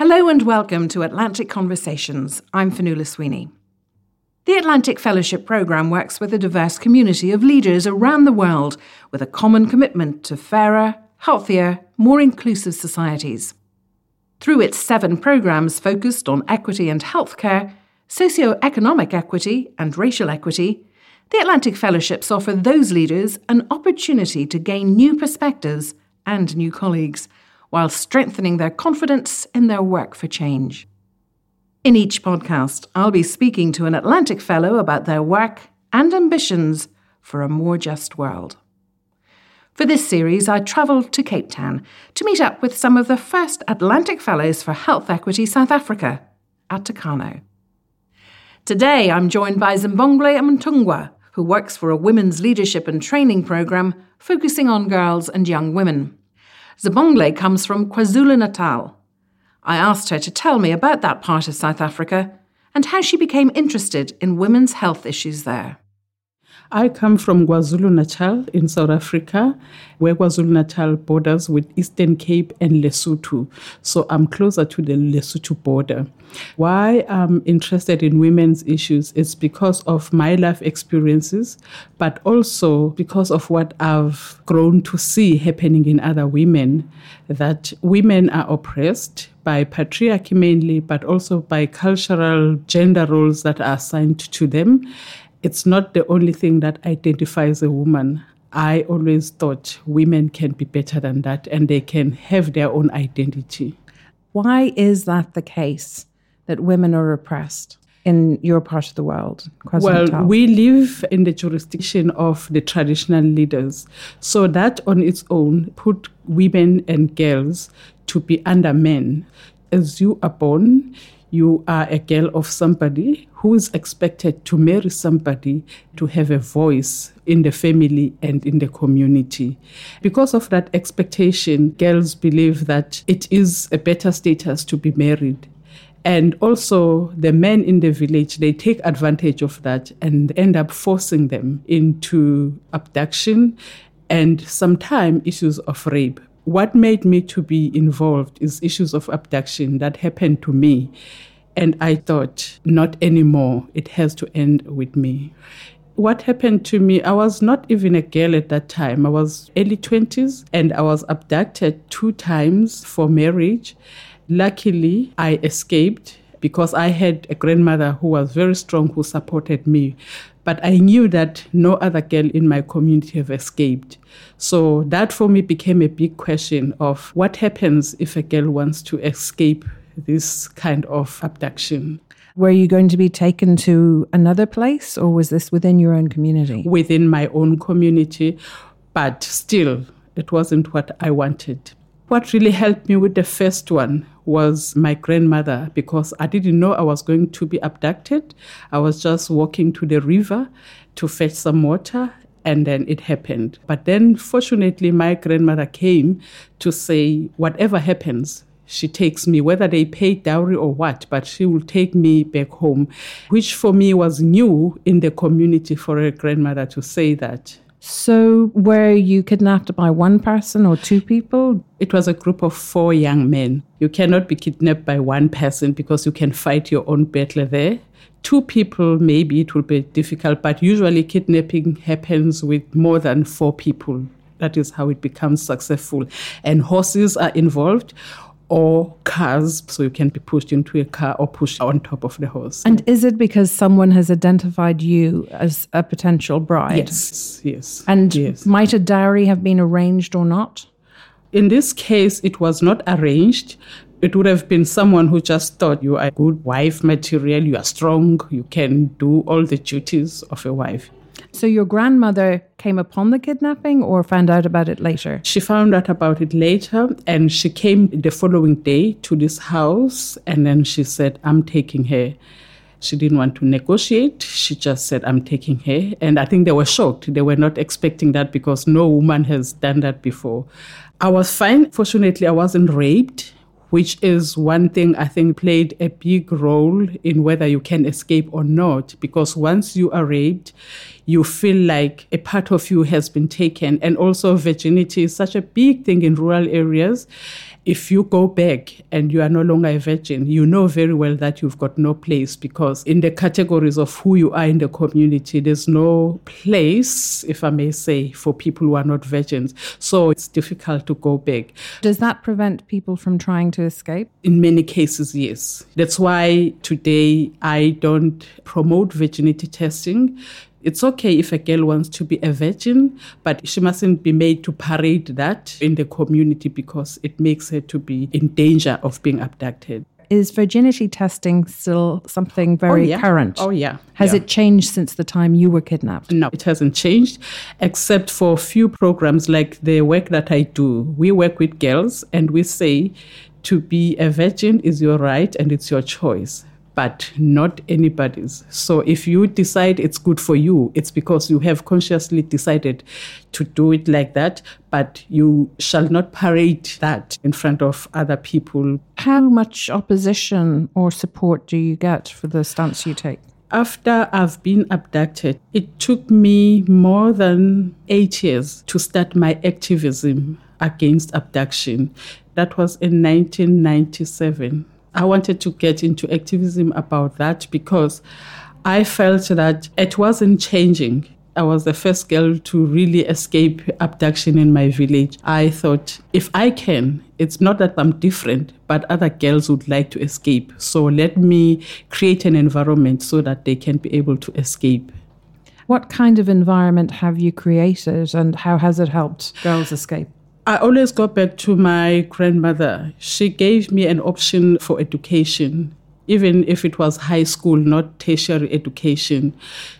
Hello and welcome to Atlantic Conversations. I'm Fionnuala Sweeney. The Atlantic Fellowship Programme works with a diverse community of leaders around the world with a common commitment to fairer, healthier, more inclusive societies. Through its seven programmes focused on equity and healthcare, socio-economic equity, and racial equity, the Atlantic Fellowships offer those leaders an opportunity to gain new perspectives and new colleagues while strengthening their confidence in their work for change. In each podcast, I'll be speaking to an Atlantic Fellow about their work and ambitions for a more just world. For this series, I travelled to Cape Town to meet up with some of the first Atlantic Fellows for Health Equity South Africa at Tekano. Today, I'm joined by Zimbongile Mtungwa, who works for a women's leadership and training programme focusing on girls and young women. Zimbongile comes from KwaZulu Natal. I asked her to tell me about that part of South Africa and how she became interested in women's health issues there. I come from KwaZulu Natal in South Africa, where KwaZulu Natal borders with Eastern Cape and Lesotho. So I'm closer to the Lesotho border. Why I'm interested in women's issues is because of my life experiences, but also because of what I've grown to see happening in other women that women are oppressed by patriarchy mainly, but also by cultural gender roles that are assigned to them it's not the only thing that identifies a woman. I always thought women can be better than that and they can have their own identity. Why is that the case that women are oppressed? in your part of the world? Well, we live in the jurisdiction of the traditional leaders. So that on its own put women and girls to be under men. As you are born, you are a girl of somebody who is expected to marry somebody to have a voice in the family and in the community. Because of that expectation, girls believe that it is a better status to be married. And also, the men in the village, they take advantage of that and end up forcing them into abduction and sometimes issues of rape what made me to be involved is issues of abduction that happened to me. And I thought, not anymore. It has to end with me. What happened to me, I was not even a girl at that time. I was early 20s and I was abducted two times for marriage. Luckily, I escaped because I had a grandmother who was very strong who supported me. But I knew that no other girl in my community have escaped. So that for me became a big question of what happens if a girl wants to escape this kind of abduction. Were you going to be taken to another place or was this within your own community? Within my own community, but still, it wasn't what I wanted. What really helped me with the first one was my grandmother because I didn't know I was going to be abducted. I was just walking to the river to fetch some water and then it happened. But then, fortunately, my grandmother came to say, whatever happens, she takes me, whether they pay dowry or what, but she will take me back home, which for me was new in the community for a grandmother to say that. So, were you kidnapped by one person or two people? It was a group of four young men. You cannot be kidnapped by one person because you can fight your own battle there. Two people, maybe it will be difficult, but usually kidnapping happens with more than four people. That is how it becomes successful. And horses are involved or cars, so you can be pushed into a car or pushed on top of the horse. And is it because someone has identified you as a potential bride? Yes, yes. And yes. might a dowry have been arranged or not? In this case, it was not arranged. It would have been someone who just thought you are a good wife material, you are strong, you can do all the duties of a wife. So your grandmother came upon the kidnapping or found out about it later? She found out about it later and she came the following day to this house and then she said, I'm taking her. She didn't want to negotiate. She just said, I'm taking her. And I think they were shocked. They were not expecting that because no woman has done that before. I was fine. Fortunately, I wasn't raped which is one thing I think played a big role in whether you can escape or not. Because once you are raped, you feel like a part of you has been taken. And also, virginity is such a big thing in rural areas if you go back and you are no longer a virgin, you know very well that you've got no place because in the categories of who you are in the community, there's no place, if I may say, for people who are not virgins. So it's difficult to go back. Does that prevent people from trying to escape? In many cases, yes. That's why today I don't promote virginity testing it's okay if a girl wants to be a virgin, but she mustn't be made to parade that in the community because it makes her to be in danger of being abducted. Is virginity testing still something oh, very oh, yeah. current? Oh, yeah. Has yeah. it changed since the time you were kidnapped? No, it hasn't changed, except for a few programs like the work that I do. We work with girls and we say to be a virgin is your right and it's your choice but not anybody's. So if you decide it's good for you, it's because you have consciously decided to do it like that, but you shall not parade that in front of other people. How much opposition or support do you get for the stance you take? After I've been abducted, it took me more than eight years to start my activism against abduction. That was in 1997. I wanted to get into activism about that because I felt that it wasn't changing. I was the first girl to really escape abduction in my village. I thought, if I can, it's not that I'm different, but other girls would like to escape. So let me create an environment so that they can be able to escape. What kind of environment have you created and how has it helped girls escape? I always go back to my grandmother. She gave me an option for education, even if it was high school, not tertiary education.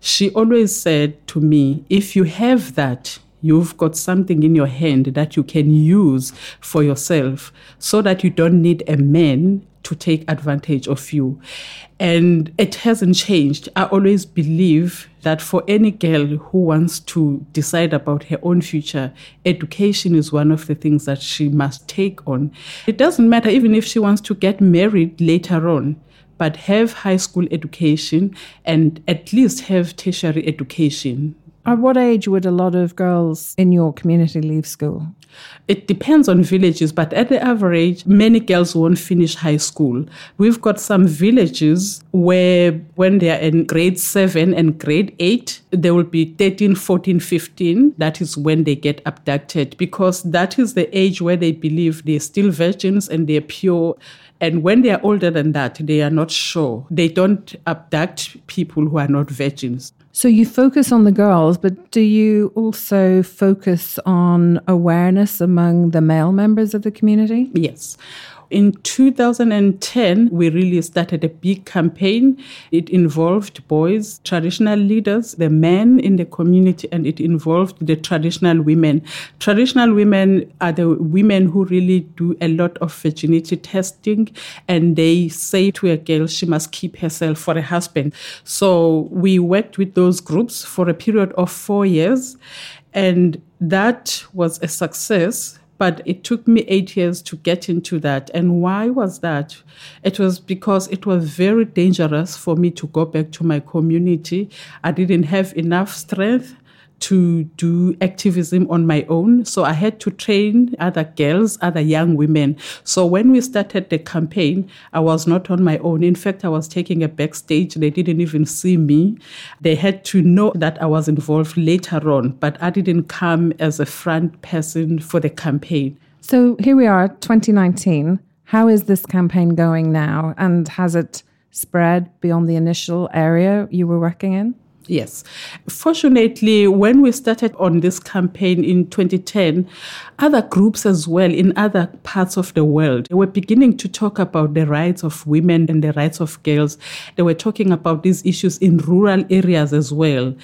She always said to me, if you have that, you've got something in your hand that you can use for yourself so that you don't need a man to take advantage of you. And it hasn't changed. I always believe that for any girl who wants to decide about her own future, education is one of the things that she must take on. It doesn't matter even if she wants to get married later on but have high school education and at least have tertiary education. At what age would a lot of girls in your community leave school? It depends on villages, but at the average, many girls won't finish high school. We've got some villages where, when they are in grade seven and grade eight, they will be 13, 14, 15. That is when they get abducted because that is the age where they believe they're still virgins and they're pure. And when they are older than that, they are not sure. They don't abduct people who are not virgins. So you focus on the girls, but do you also focus on awareness among the male members of the community? Yes. In 2010, we really started a big campaign. It involved boys, traditional leaders, the men in the community, and it involved the traditional women. Traditional women are the women who really do a lot of virginity testing, and they say to a girl she must keep herself for a husband. So we worked with those groups for a period of four years, and that was a success but it took me eight years to get into that. And why was that? It was because it was very dangerous for me to go back to my community. I didn't have enough strength to do activism on my own. So I had to train other girls, other young women. So when we started the campaign, I was not on my own. In fact, I was taking a backstage. They didn't even see me. They had to know that I was involved later on, but I didn't come as a front person for the campaign. So here we are, 2019. How is this campaign going now? And has it spread beyond the initial area you were working in? Yes. Fortunately, when we started on this campaign in 2010, other groups as well in other parts of the world were beginning to talk about the rights of women and the rights of girls. They were talking about these issues in rural areas as well.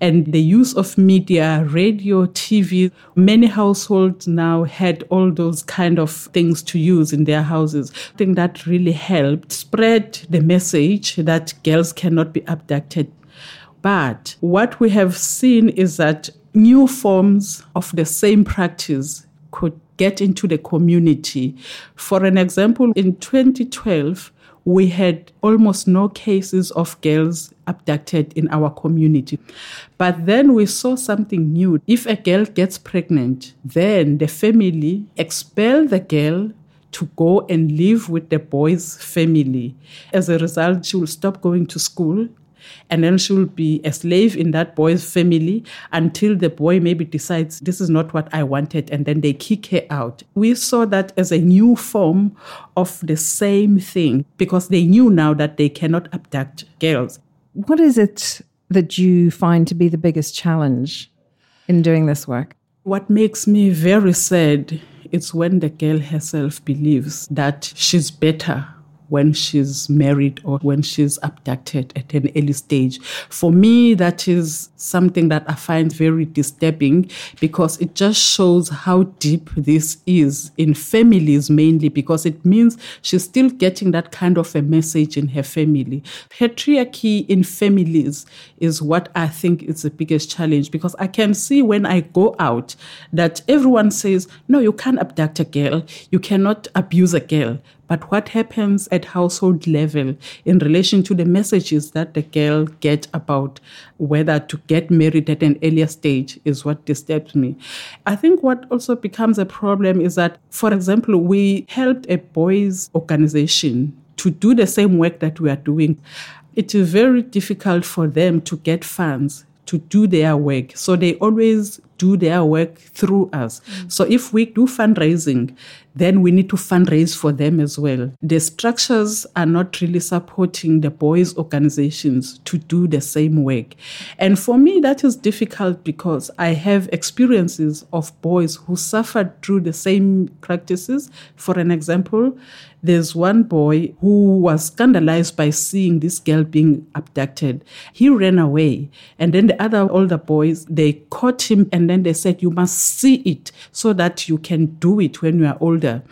And the use of media, radio, TV, many households now had all those kind of things to use in their houses. I think that really helped spread the message that girls cannot be abducted but what we have seen is that new forms of the same practice could get into the community. For an example, in 2012, we had almost no cases of girls abducted in our community. But then we saw something new. If a girl gets pregnant, then the family expel the girl to go and live with the boy's family. As a result, she will stop going to school and then she will be a slave in that boy's family until the boy maybe decides this is not what I wanted and then they kick her out. We saw that as a new form of the same thing because they knew now that they cannot abduct girls. What is it that you find to be the biggest challenge in doing this work? What makes me very sad is when the girl herself believes that she's better when she's married or when she's abducted at an early stage. For me, that is something that I find very disturbing because it just shows how deep this is in families mainly because it means she's still getting that kind of a message in her family. Patriarchy in families is what I think is the biggest challenge because I can see when I go out that everyone says, no, you can't abduct a girl, you cannot abuse a girl. But what happens at household level in relation to the messages that the girl get about whether to get married at an earlier stage is what disturbs me. I think what also becomes a problem is that, for example, we helped a boys' organization to do the same work that we are doing. It is very difficult for them to get funds to do their work. So they always do their work through us. Mm. So if we do fundraising, then we need to fundraise for them as well. The structures are not really supporting the boys' organizations to do the same work. And for me, that is difficult because I have experiences of boys who suffered through the same practices. For an example, there's one boy who was scandalized by seeing this girl being abducted. He ran away. And then the other older boys, they caught him and then they said, You must see it so that you can do it when you are older.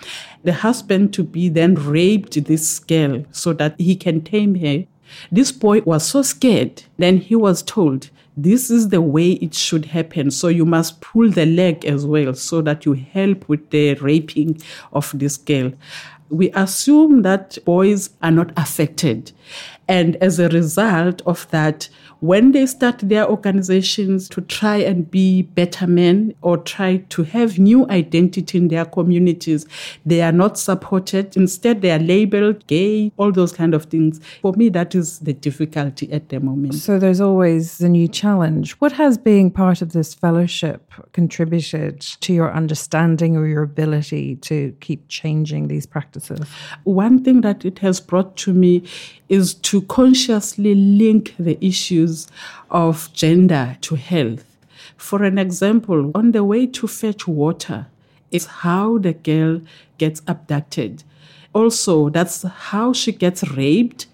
The husband to be then raped this girl so that he can tame her. This boy was so scared. Then he was told, this is the way it should happen. So you must pull the leg as well so that you help with the raping of this girl. We assume that boys are not affected. And as a result of that, when they start their organizations to try and be better men or try to have new identity in their communities, they are not supported. Instead, they are labeled gay, all those kind of things. For me, that is the difficulty at the moment. So there's always a new challenge. What has being part of this fellowship contributed to your understanding or your ability to keep changing these practices? One thing that it has brought to me is to consciously link the issues of gender to health. For an example, on the way to fetch water is how the girl gets abducted. Also, that's how she gets raped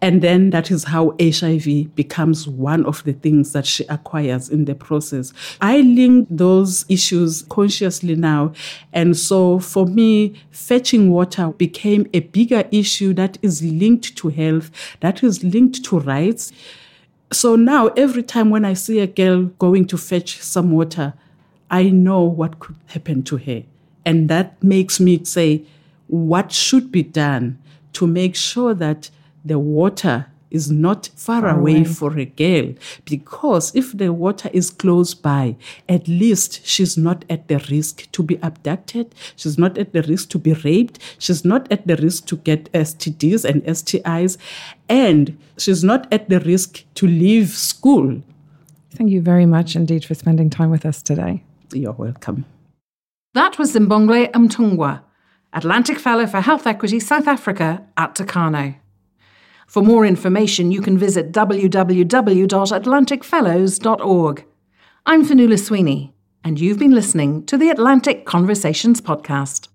and then that is how HIV becomes one of the things that she acquires in the process. I link those issues consciously now. And so for me, fetching water became a bigger issue that is linked to health, that is linked to rights. So now every time when I see a girl going to fetch some water, I know what could happen to her. And that makes me say, what should be done to make sure that the water is not far, far away, away, for a girl because if the water is close by, at least she's not at the risk to be abducted, she's not at the risk to be raped, she's not at the risk to get STDs and STIs, and she's not at the risk to leave school. Thank you very much indeed for spending time with us today. You're welcome. That was Zimbongile Mtungwa, Atlantic Fellow for Health Equity South Africa at Tekano. For more information, you can visit www.atlanticfellows.org. I'm Fionnuala Sweeney, and you've been listening to the Atlantic Conversations podcast.